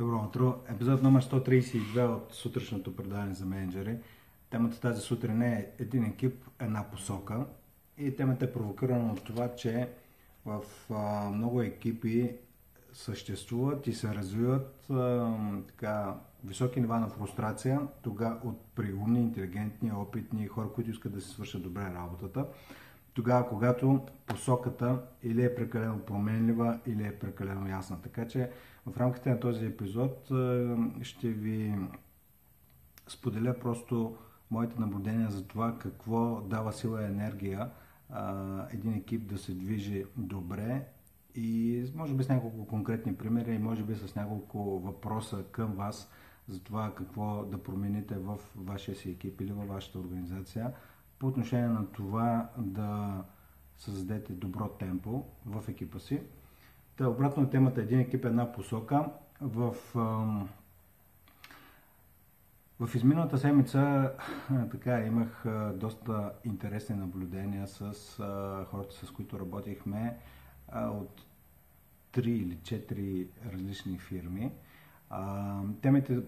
Добро утро. Епизод номер 132 от сутрешното предаване за менеджери. Темата тази сутрин е един екип, една посока. И темата е провокирана от това, че в а, много екипи съществуват и се развиват а, така, високи нива на фрустрация тога от приумни, интелигентни, опитни хора, които искат да си свършат добре работата. Тогава, когато посоката или е прекалено променлива, или е прекалено ясна. Така че в рамките на този епизод ще ви споделя просто моите наблюдения за това какво дава сила и енергия един екип да се движи добре и може би с няколко конкретни примери и може би с няколко въпроса към вас за това какво да промените в вашия си екип или във вашата организация по отношение на това да създадете добро темпо в екипа си. Та, обратно темата един екип, една посока. В, в изминалата седмица така, имах доста интересни наблюдения с хората, с които работихме от три или четири различни фирми. Темите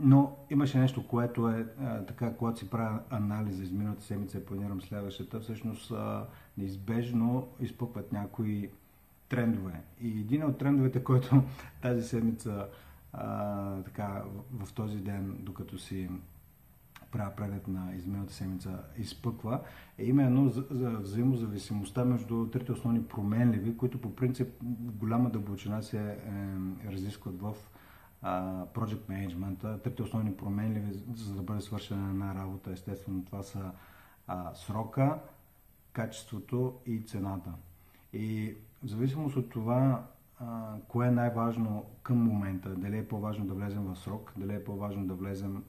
но имаше нещо, което е така, когато си правя анализ за изминалата седмица и планирам следващата, всъщност неизбежно изпъкват някои трендове. И един от трендовете, който тази седмица, а, така, в, в този ден, докато си правя преглед на изминалата седмица, изпъква, е именно за, за взаимозависимостта между трите основни променливи, които по принцип голяма дълбочина се е, разискват в project management, трите основни променливи, за да бъде свършена една работа, естествено това са а, срока, качеството и цената. И в зависимост от това, кое е най-важно към момента, дали е по-важно да влезем в срок, дали е по-важно да влезем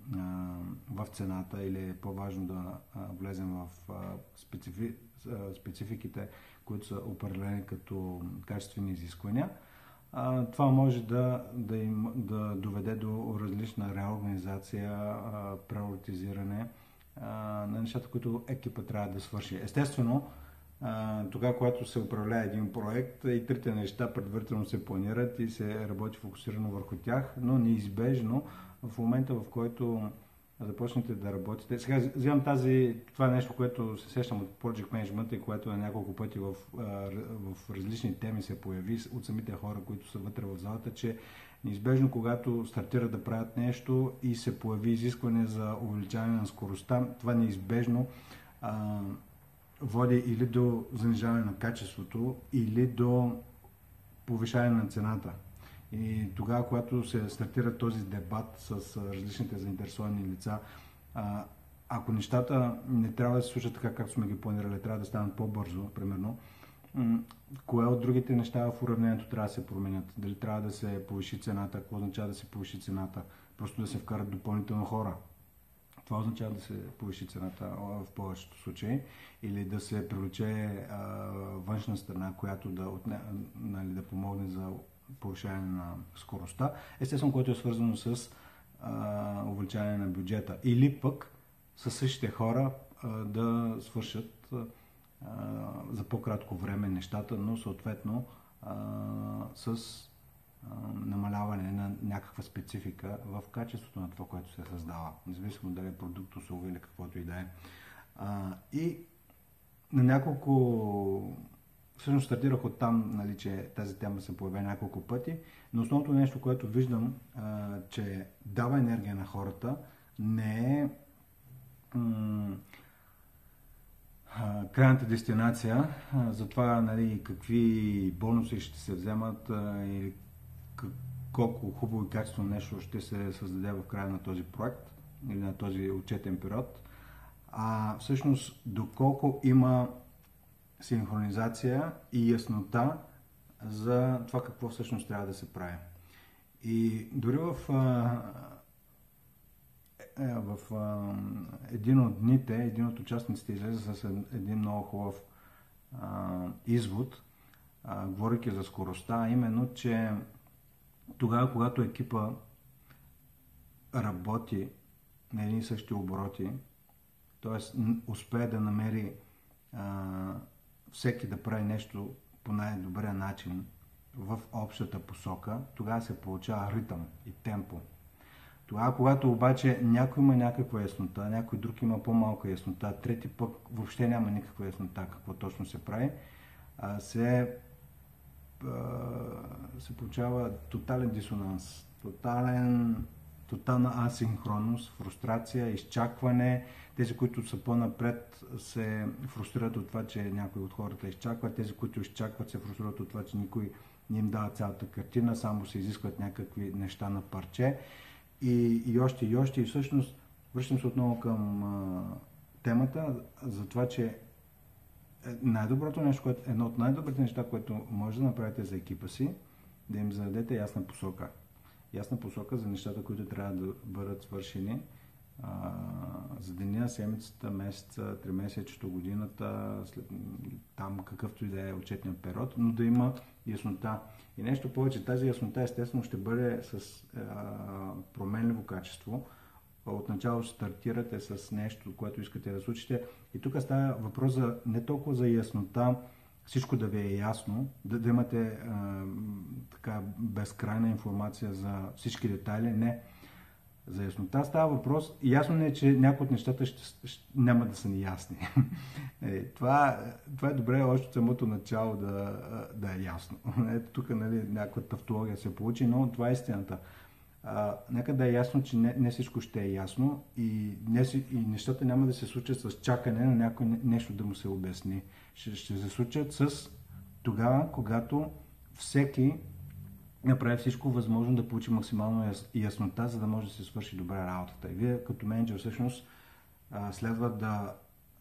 в цената или е по-важно да влезем в специфи, спецификите, които са определени като качествени изисквания, това може да, да, им, да доведе до различна реорганизация, приоритизиране на нещата, които екипа трябва да свърши. Естествено, тогава, когато се управлява един проект и трите неща предварително се планират и се работи фокусирано върху тях, но неизбежно в момента, в който започнете да работите. Сега взимам тази, това е нещо, което се сещам от Project Management и което на няколко пъти в, в различни теми се появи от самите хора, които са вътре в залата, че неизбежно, когато стартират да правят нещо и се появи изискване за увеличаване на скоростта, това неизбежно а, води или до занижаване на качеството, или до повишаване на цената. И тогава, когато се стартира този дебат с различните заинтересовани лица, ако нещата не трябва да се случат така, както сме ги планирали, трябва да станат по-бързо, примерно, кое от другите неща в уравнението трябва да се променят? Дали трябва да се повиши цената? Какво означава да се повиши цената? Просто да се вкарат допълнително хора. Това означава да се повиши цената в повечето случаи или да се привлече външна страна, която да, отне, нали, да помогне за повишаване на скоростта, естествено, което е свързано с а, увеличаване на бюджета. Или пък със същите хора а, да свършат а, за по-кратко време нещата, но съответно а, с а, някаква специфика в качеството на това, което се създава, независимо дали е продукт, услуга или каквото и да е. И на няколко всъщност стартирах от там, нали, че тази тема се появя няколко пъти, но основното нещо, което виждам, а, че дава енергия на хората, не е м- а, крайната дестинация, а, за това нали, какви бонуси ще се вземат а, или колко хубаво и качествено нещо ще се създаде в края на този проект или на този отчетен период, а всъщност доколко има синхронизация и яснота за това какво всъщност трябва да се прави. И дори в, е, в един от дните, един от участниците излезе с един много хубав извод, говоряки за скоростта, именно, че тогава, когато екипа работи на едни и същи обороти, т.е. успее да намери всеки да прави нещо по най-добрия начин в общата посока, тогава се получава ритъм и темпо. Тогава, когато обаче някой има някаква яснота, някой друг има по-малка яснота, трети пък въобще няма никаква яснота какво точно се прави, се, се получава тотален дисонанс, тотален, тотална асинхронност, фрустрация, изчакване. Тези, които са по-напред, се фрустрират от това, че някои от хората изчакват. Тези, които изчакват, се фрустрират от това, че никой не им дава цялата картина, само се изискват някакви неща на парче и, и още и още. И всъщност връщам се отново към а, темата за това, че най-доброто нещо, което, едно от най-добрите неща, което може да направите за екипа си, да им зададете ясна посока. Ясна посока за нещата, които трябва да бъдат свършени а, за деня, седмицата, месеца, тримесечето, годината, след, там какъвто и да е отчетният период, но да има яснота. И нещо повече, тази яснота естествено ще бъде с а, променливо качество. Отначало стартирате с нещо, което искате да случите. И тук става въпрос за не толкова за яснота, всичко да ви е ясно, да, да имате а, така безкрайна информация за всички детайли. Не. За яснота става въпрос. Ясно е, че някои от нещата ще, ще, няма да са ни ясни. е, това, това е добре още от самото начало да, да е ясно. Ето тук нали, някаква тавтология се получи, но това е истината. А, нека да е ясно, че не, не всичко ще е ясно и, не, и нещата няма да се случат с чакане на някой нещо да му се обясни. Ще, ще се случат с тогава, когато всеки направи всичко възможно да получи максимално яснота, за да може да се свърши добре работата. И вие като менеджер всъщност следва да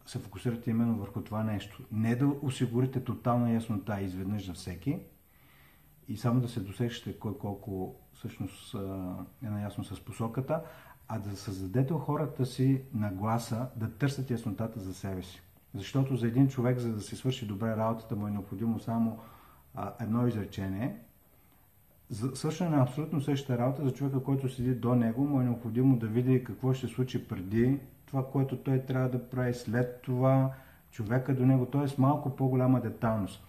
се фокусирате именно върху това нещо. Не да осигурите тотална яснота изведнъж за всеки и само да се досещате кой колко всъщност е наясно с посоката, а да създадете у хората си нагласа да търсят яснотата за себе си. Защото за един човек, за да се свърши добре работата, му е необходимо само едно изречение – за свършване на абсолютно същата работа за човека, който седи до него, му е необходимо да види какво ще случи преди, това, което той трябва да прави след това, човека до него, т.е. малко по-голяма деталност.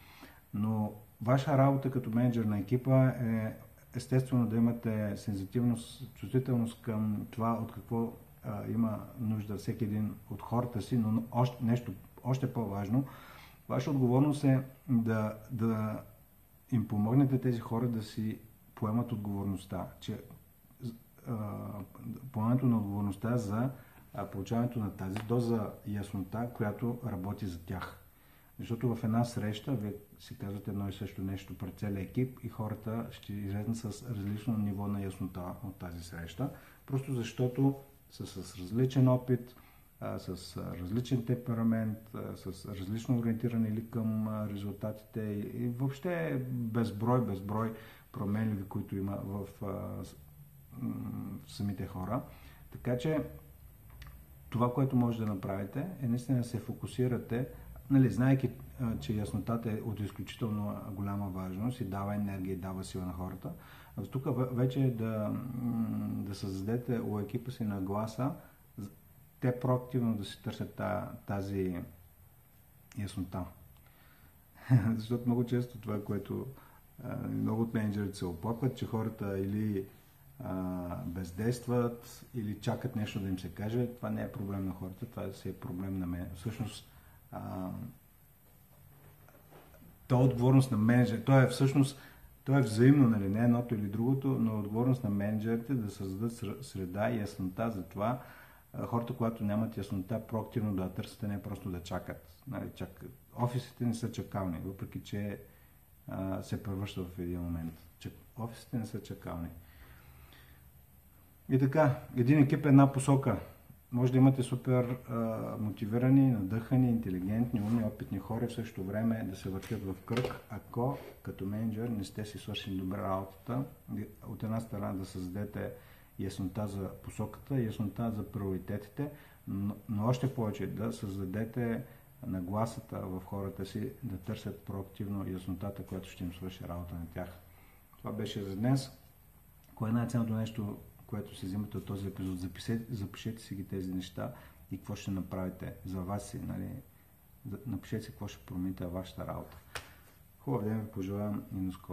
Но ваша работа като менеджер на екипа е естествено да имате сензитивност, чувствителност към това от какво а, има нужда всеки един от хората си, но още, нещо още по-важно, ваша отговорност е да, да им помогнете тези хора да си поемат отговорността, че поемането на отговорността за получаването на тази доза яснота, която работи за тях. Защото в една среща, вие си казвате едно и също нещо пред целия екип и хората ще излезнат с различно ниво на яснота от тази среща, просто защото са с различен опит, с различен темперамент, с различно ориентиране или към резултатите и въобще безброй, безброй променливи, които има в самите хора. Така че това, което може да направите, е наистина да се фокусирате, нали, знайки, че яснотата е от изключително голяма важност и дава енергия и дава сила на хората. Тук вече е да, да създадете у екипа си на гласа, те проактивно да си търсят тази яснота. Защото много често това, което много от менеджерите се оплакват, че хората или бездействат, или чакат нещо да им се каже. Това не е проблем на хората, това си е проблем на мен. Всъщност, а, то е отговорност на менеджер. То е всъщност то е взаимно, нали? не едното или другото, но е отговорност на менеджерите да създадат среда и яснота за това, хората, когато нямат яснота, проактивно да търсят, не просто да чакат. Нали, чакат. Офисите не са чакални, въпреки че а, се превръща в един момент. Офисите не са чакални. И така, един екип е една посока. Може да имате супер а, мотивирани, надъхани, интелигентни, умни, опитни хора в същото време да се въртят в кръг, ако като менеджер не сте си свършили добре работата. От една страна да създадете яснота за посоката, яснота за приоритетите, но, но още повече да създадете нагласата в хората си да търсят проактивно яснотата, която ще им свърши работа на тях. Това беше за днес. Кое е най-ценното нещо, което си взимате от този епизод? Запишете, запишете си ги тези неща и какво ще направите за вас си. Нали? Напишете си какво ще промените вашата работа. Хубав ден ви пожелавам и на скоро.